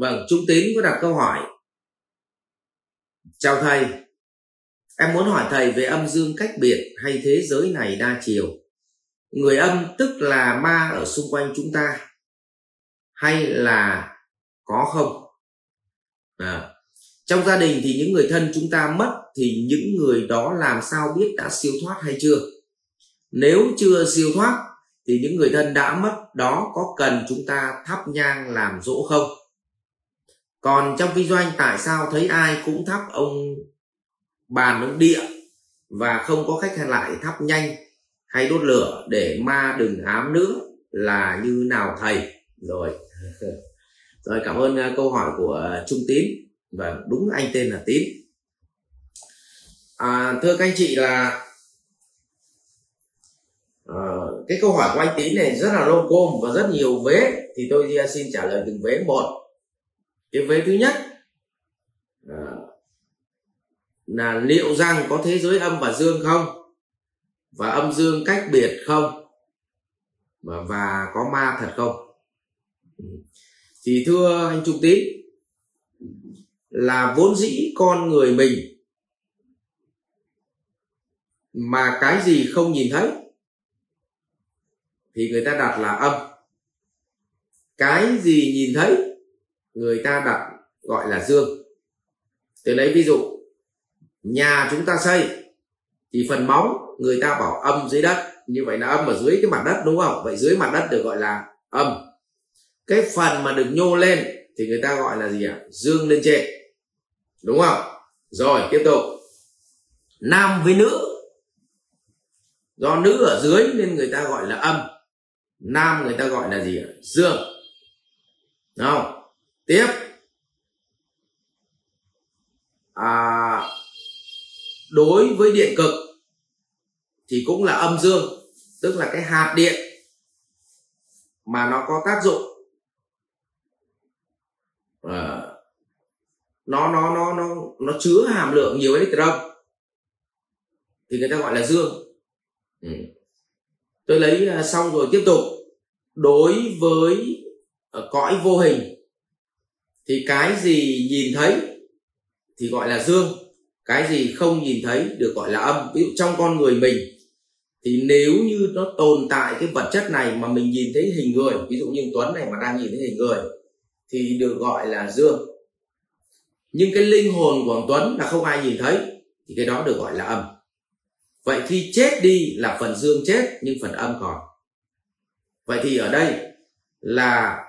vâng trung tín có đặt câu hỏi. Chào thầy. Em muốn hỏi thầy về âm dương cách biệt hay thế giới này đa chiều. Người âm tức là ma ở xung quanh chúng ta hay là có không? À, trong gia đình thì những người thân chúng ta mất thì những người đó làm sao biết đã siêu thoát hay chưa? Nếu chưa siêu thoát thì những người thân đã mất đó có cần chúng ta thắp nhang làm dỗ không? Còn trong kinh doanh tại sao thấy ai cũng thắp ông bàn ông địa và không có khách hàng lại thắp nhanh hay đốt lửa để ma đừng ám nữa là như nào thầy? Rồi. Rồi cảm ơn à, câu hỏi của trung tín. Và đúng anh tên là tín. À, thưa các anh chị là à, cái câu hỏi của anh tín này rất là lô côm và rất nhiều vế. Thì tôi xin trả lời từng vế một cái vế thứ nhất. À, là liệu rằng có thế giới âm và dương không? Và âm dương cách biệt không? Và, và có ma thật không? Ừ. Thì thưa anh trung tín là vốn dĩ con người mình mà cái gì không nhìn thấy thì người ta đặt là âm. Cái gì nhìn thấy người ta đặt gọi là dương. Tôi lấy ví dụ, nhà chúng ta xây thì phần móng người ta bảo âm dưới đất. Như vậy là âm ở dưới cái mặt đất đúng không? Vậy dưới mặt đất được gọi là âm. Cái phần mà được nhô lên thì người ta gọi là gì ạ? Dương lên trên. Đúng không? Rồi, tiếp tục. Nam với nữ. Do nữ ở dưới nên người ta gọi là âm. Nam người ta gọi là gì ạ? Dương. Đúng không? Tiếp. À, đối với điện cực thì cũng là âm dương tức là cái hạt điện mà nó có tác dụng. À, nó nó nó nó nó chứa hàm lượng nhiều electron thì người ta gọi là dương. Ừ. tôi lấy à, xong rồi tiếp tục. Đối với ờ, cõi vô hình thì cái gì nhìn thấy thì gọi là dương, cái gì không nhìn thấy được gọi là âm. Ví dụ trong con người mình thì nếu như nó tồn tại cái vật chất này mà mình nhìn thấy hình người, ví dụ như tuấn này mà đang nhìn thấy hình người, thì được gọi là dương. Nhưng cái linh hồn của ông tuấn là không ai nhìn thấy thì cái đó được gọi là âm. Vậy khi chết đi là phần dương chết, nhưng phần âm còn. Vậy thì ở đây là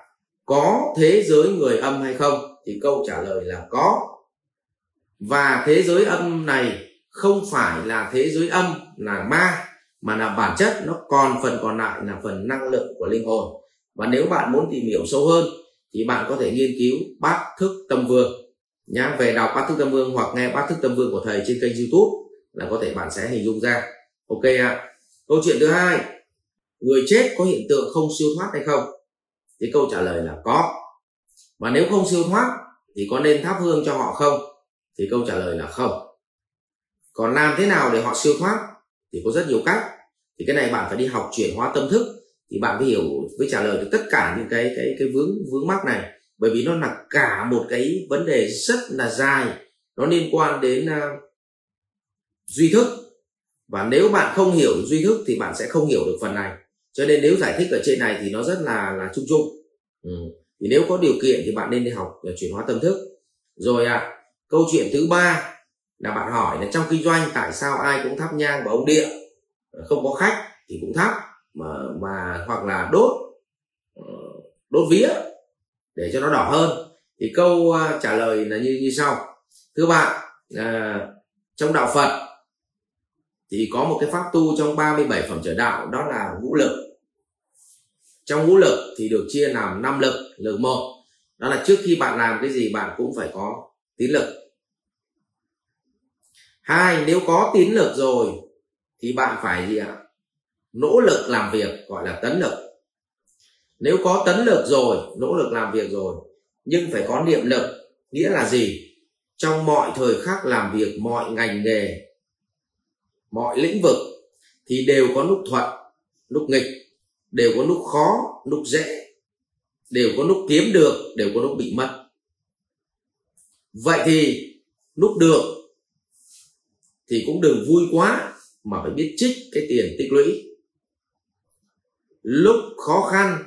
có thế giới người âm hay không? Thì câu trả lời là có. Và thế giới âm này không phải là thế giới âm, là ma, mà là bản chất. Nó còn phần còn lại là phần năng lượng của linh hồn. Và nếu bạn muốn tìm hiểu sâu hơn, thì bạn có thể nghiên cứu bát thức tâm vương. Nhá, về đọc bát thức tâm vương hoặc nghe bát thức tâm vương của thầy trên kênh youtube là có thể bạn sẽ hình dung ra. Ok ạ. À. câu chuyện thứ hai. Người chết có hiện tượng không siêu thoát hay không? Thì câu trả lời là có. Và nếu không siêu thoát thì có nên thắp hương cho họ không? Thì câu trả lời là không. Còn làm thế nào để họ siêu thoát? Thì có rất nhiều cách. Thì cái này bạn phải đi học chuyển hóa tâm thức. Thì bạn mới hiểu với trả lời được tất cả những cái cái cái vướng vướng mắc này. Bởi vì nó là cả một cái vấn đề rất là dài. Nó liên quan đến uh, duy thức. Và nếu bạn không hiểu duy thức thì bạn sẽ không hiểu được phần này cho nên nếu giải thích ở trên này thì nó rất là là chung chung ừ. thì nếu có điều kiện thì bạn nên đi học để chuyển hóa tâm thức. Rồi à câu chuyện thứ ba là bạn hỏi là trong kinh doanh tại sao ai cũng thắp nhang vào ông địa? Không có khách thì cũng thắp mà mà hoặc là đốt ờ, đốt vía để cho nó đỏ hơn. Thì câu trả lời là như như sau. Thưa bạn à, trong đạo Phật thì có một cái pháp tu trong 37 phẩm trở đạo đó là ngũ lực trong ngũ lực thì được chia làm năm lực lực một. Đó là trước khi bạn làm cái gì, bạn cũng phải có tín lực. Hai, nếu có tín lực rồi thì bạn phải gì ạ? Nỗ lực làm việc, gọi là tấn lực. Nếu có tấn lực rồi, nỗ lực làm việc rồi, nhưng phải có niệm lực, nghĩa là gì? Trong mọi thời khắc làm việc, mọi ngành nghề, mọi lĩnh vực thì đều có lúc thuận lúc nghịch đều có lúc khó, lúc dễ. Đều có lúc kiếm được, đều có lúc bị mất. Vậy thì lúc được thì cũng đừng vui quá mà phải biết trích cái tiền tích lũy. Lúc khó khăn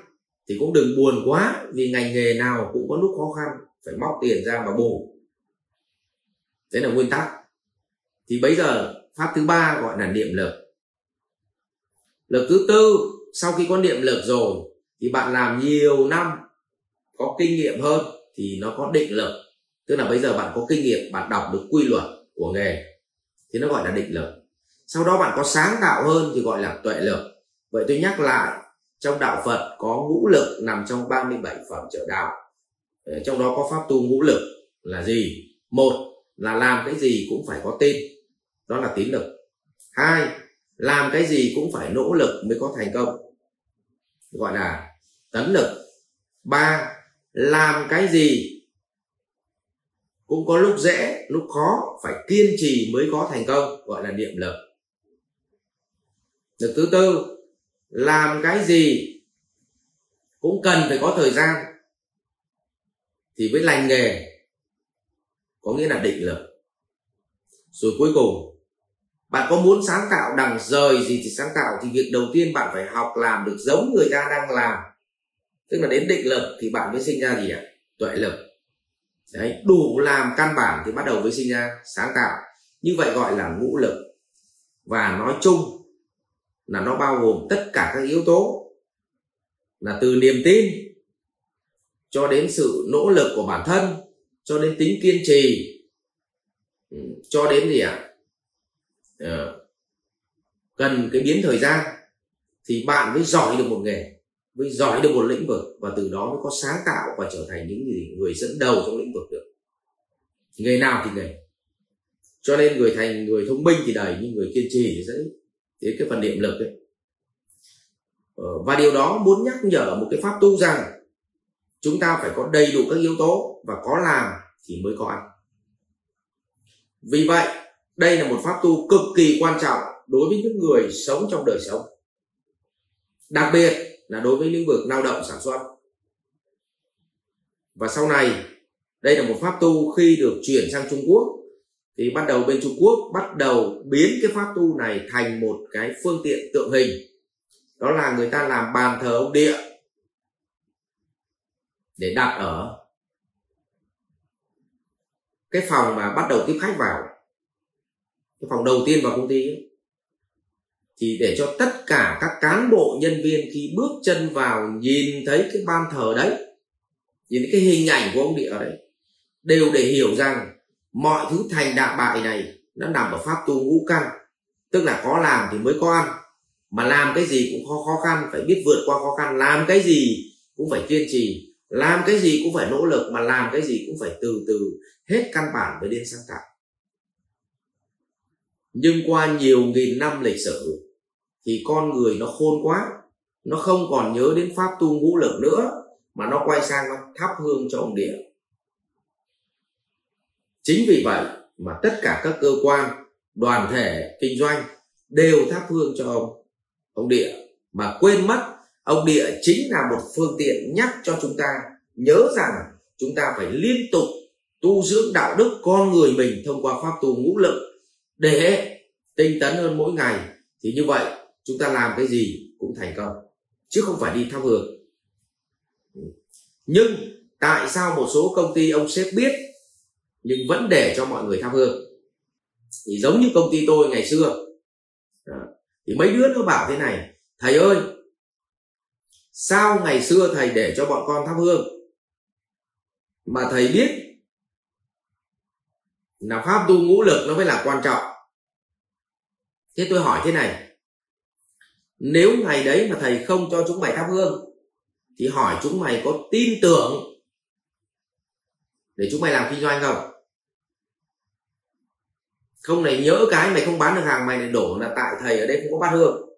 thì cũng đừng buồn quá vì ngành nghề nào cũng có lúc khó khăn, phải móc tiền ra mà bù. Đấy là nguyên tắc. Thì bây giờ pháp thứ ba gọi là niệm lực. Lực thứ tư sau khi có niệm lực rồi, thì bạn làm nhiều năm, có kinh nghiệm hơn, thì nó có định lực. Tức là bây giờ bạn có kinh nghiệm, bạn đọc được quy luật của nghề, thì nó gọi là định lực. Sau đó bạn có sáng tạo hơn thì gọi là tuệ lực. Vậy tôi nhắc lại, trong đạo Phật có ngũ lực nằm trong 37 phẩm trợ đạo. Ờ, trong đó có pháp tu ngũ lực là gì? Một là làm cái gì cũng phải có tên, đó là tín lực. Hai làm cái gì cũng phải nỗ lực mới có thành công. Gọi là tấn lực. Ba, làm cái gì cũng có lúc dễ, lúc khó, phải kiên trì mới có thành công, gọi là niệm lực. Lực thứ tư, làm cái gì cũng cần phải có thời gian. Thì với lành nghề, có nghĩa là định lực. Rồi cuối cùng bạn có muốn sáng tạo đằng rời gì thì sáng tạo, thì việc đầu tiên bạn phải học làm được giống người ta đang làm. Tức là đến định lực thì bạn mới sinh ra gì ạ? Tuệ lực. Đấy, đủ làm căn bản thì bắt đầu mới sinh ra sáng tạo. Như vậy gọi là ngũ lực. Và nói chung là nó bao gồm tất cả các yếu tố. Là từ niềm tin cho đến sự nỗ lực của bản thân, cho đến tính kiên trì ừ, cho đến gì ạ? à? Ờ, cần cái biến thời gian thì bạn mới giỏi được một nghề mới giỏi được một lĩnh vực và từ đó mới có sáng tạo và trở thành những người, người dẫn đầu trong lĩnh vực được. Nghề nào thì nghề. Cho nên người thành người thông minh thì đầy nhưng người kiên trì thì dễ thế cái phần niệm lực ấy. Ờ, và điều đó muốn nhắc nhở một cái pháp tu rằng chúng ta phải có đầy đủ các yếu tố và có làm thì mới có ăn. Vì vậy đây là một pháp tu cực kỳ quan trọng đối với những người sống trong đời sống. Đặc biệt là đối với lĩnh vực lao động sản xuất. Và sau này, đây là một pháp tu khi được chuyển sang Trung Quốc, thì bắt đầu bên Trung Quốc bắt đầu biến cái pháp tu này thành một cái phương tiện tượng hình. Đó là người ta làm bàn thờ ông địa để đặt ở cái phòng mà bắt đầu tiếp khách vào cái phòng đầu tiên vào công ty ấy, thì để cho tất cả các cán bộ nhân viên khi bước chân vào nhìn thấy cái ban thờ đấy nhìn thấy cái hình ảnh của ông địa ở đấy đều để hiểu rằng mọi thứ thành đạ bại này nó nằm ở pháp tu ngũ căn. Tức là có làm thì mới có ăn mà làm cái gì cũng khó khó khăn phải biết vượt qua khó khăn. Làm cái gì cũng phải kiên trì làm cái gì cũng phải nỗ lực mà làm cái gì cũng phải từ từ hết căn bản mới đến sáng tạo nhưng qua nhiều nghìn năm lịch sử, thì con người nó khôn quá. Nó không còn nhớ đến pháp tu ngũ lực nữa, mà nó quay sang nó thắp hương cho ông địa. Chính vì vậy mà tất cả các cơ quan, đoàn thể, kinh doanh đều thắp hương cho ông ông địa. Mà quên mất, ông địa chính là một phương tiện nhắc cho chúng ta nhớ rằng chúng ta phải liên tục tu dưỡng đạo đức con người mình thông qua pháp tu ngũ lực để tinh tấn hơn mỗi ngày, thì như vậy chúng ta làm cái gì cũng thành công, chứ không phải đi thắp hương nhưng tại sao một số công ty ông sếp biết, nhưng vẫn để cho mọi người thắp hương thì giống như công ty tôi ngày xưa. Thì mấy đứa nó bảo thế này, thầy ơi, sao ngày xưa thầy để cho bọn con thắp hương mà thầy biết là pháp tu ngũ lực nó mới là quan trọng thế tôi hỏi thế này, nếu ngày đấy mà thầy không cho chúng mày thắp hương, thì hỏi chúng mày có tin tưởng để chúng mày làm kinh doanh không? Không này, nhớ cái mày không bán được hàng, mày lại đổ là tại thầy ở đây không có bát hương.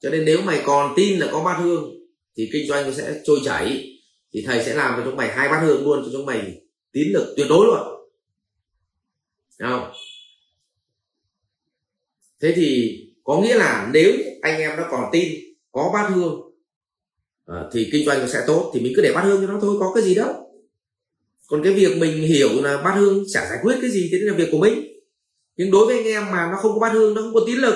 Cho nên nếu mày còn tin là có bát hương, thì kinh doanh nó sẽ trôi chảy, thì thầy sẽ làm cho chúng mày hai bát hương luôn, cho chúng mày tín lực tuyệt đối luôn. Đúng không? Thế thì có nghĩa là nếu anh em nó còn tin, có bát hương à, thì kinh doanh nó sẽ tốt, thì mình cứ để bát hương cho nó thôi, có cái gì đâu. Còn cái việc mình hiểu là bát hương chả giải quyết cái gì, thế là việc của mình. Nhưng đối với anh em mà nó không có bát hương, nó không có tín lực,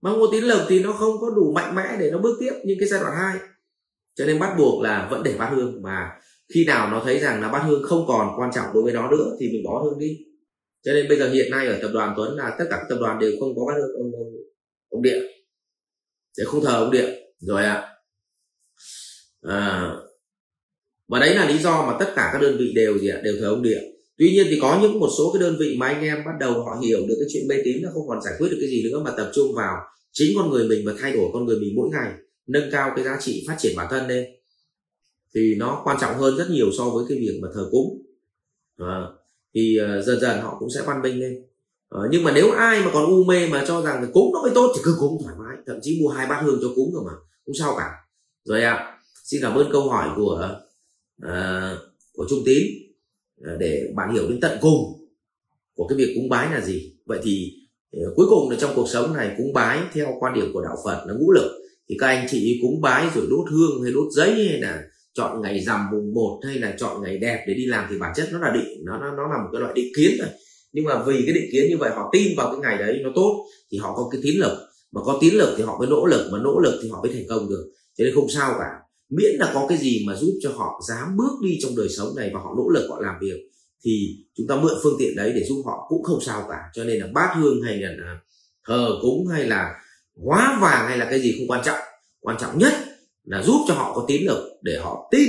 mà không có tín lực thì nó không có đủ mạnh mẽ để nó bước tiếp những cái giai đoạn 2 cho nên bắt buộc là vẫn để bát hương, mà khi nào nó thấy rằng là bát hương không còn quan trọng đối với nó nữa thì mình bỏ hương đi cho nên bây giờ hiện nay ở tập đoàn Tuấn là tất cả các tập đoàn đều không có bát ông, ông, ông điện. Sẽ không thờ ông điện. Rồi ạ. À. à, và đấy là lý do mà tất cả các đơn vị đều gì ạ đều thờ ông điện. Tuy nhiên thì có những một số cái đơn vị mà anh em bắt đầu họ hiểu được cái chuyện mê tín nó không còn giải quyết được cái gì nữa mà tập trung vào chính con người mình và thay đổi con người mình mỗi ngày nâng cao cái giá trị phát triển bản thân lên. Thì nó quan trọng hơn rất nhiều so với cái việc mà thờ cúng. À, thì uh, dần dần họ cũng sẽ văn minh lên. À, nhưng mà nếu ai mà còn u mê mà cho rằng là cúng nó mới tốt thì cứ cúng thoải mái thậm chí mua hai bát hương cho cúng rồi mà không sao cả. Rồi ạ à, xin cảm ơn câu hỏi của uh, của trung tín uh, để bạn hiểu đến tận cùng của cái việc cúng bái là gì. Vậy thì uh, cuối cùng là trong cuộc sống này cúng bái theo quan điểm của đạo phật là ngũ lực. Thì các anh chị cúng bái rồi đốt hương hay đốt giấy hay là chọn ngày rằm mùng 1 hay là chọn ngày đẹp để đi làm thì bản chất nó là định nó nó, nó là một cái loại định kiến rồi nhưng mà vì cái định kiến như vậy họ tin vào cái ngày đấy nó tốt thì họ có cái tín lực. Mà có tín lực thì họ mới nỗ lực mà nỗ lực thì họ mới thành công được. Cho nên không sao cả. Miễn là có cái gì mà giúp cho họ dám bước đi trong đời sống này và họ nỗ lực họ làm việc thì chúng ta mượn phương tiện đấy để giúp họ cũng không sao cả. Cho nên là bát hương hay là à, thờ cúng hay là hóa vàng hay là cái gì không quan trọng. Quan trọng nhất là giúp cho họ có tín lực để họ tin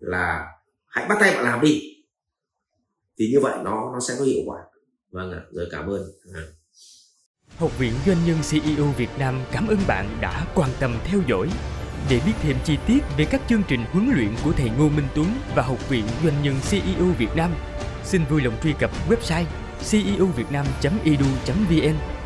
là hãy bắt tay bạn làm đi thì như vậy nó nó sẽ có hiệu quả vâng ạ rồi cảm ơn à. Học viện Doanh nhân CEO Việt Nam cảm ơn bạn đã quan tâm theo dõi. Để biết thêm chi tiết về các chương trình huấn luyện của thầy Ngô Minh Tuấn và Học viện Doanh nhân CEO Việt Nam, xin vui lòng truy cập website ceovietnam.edu.vn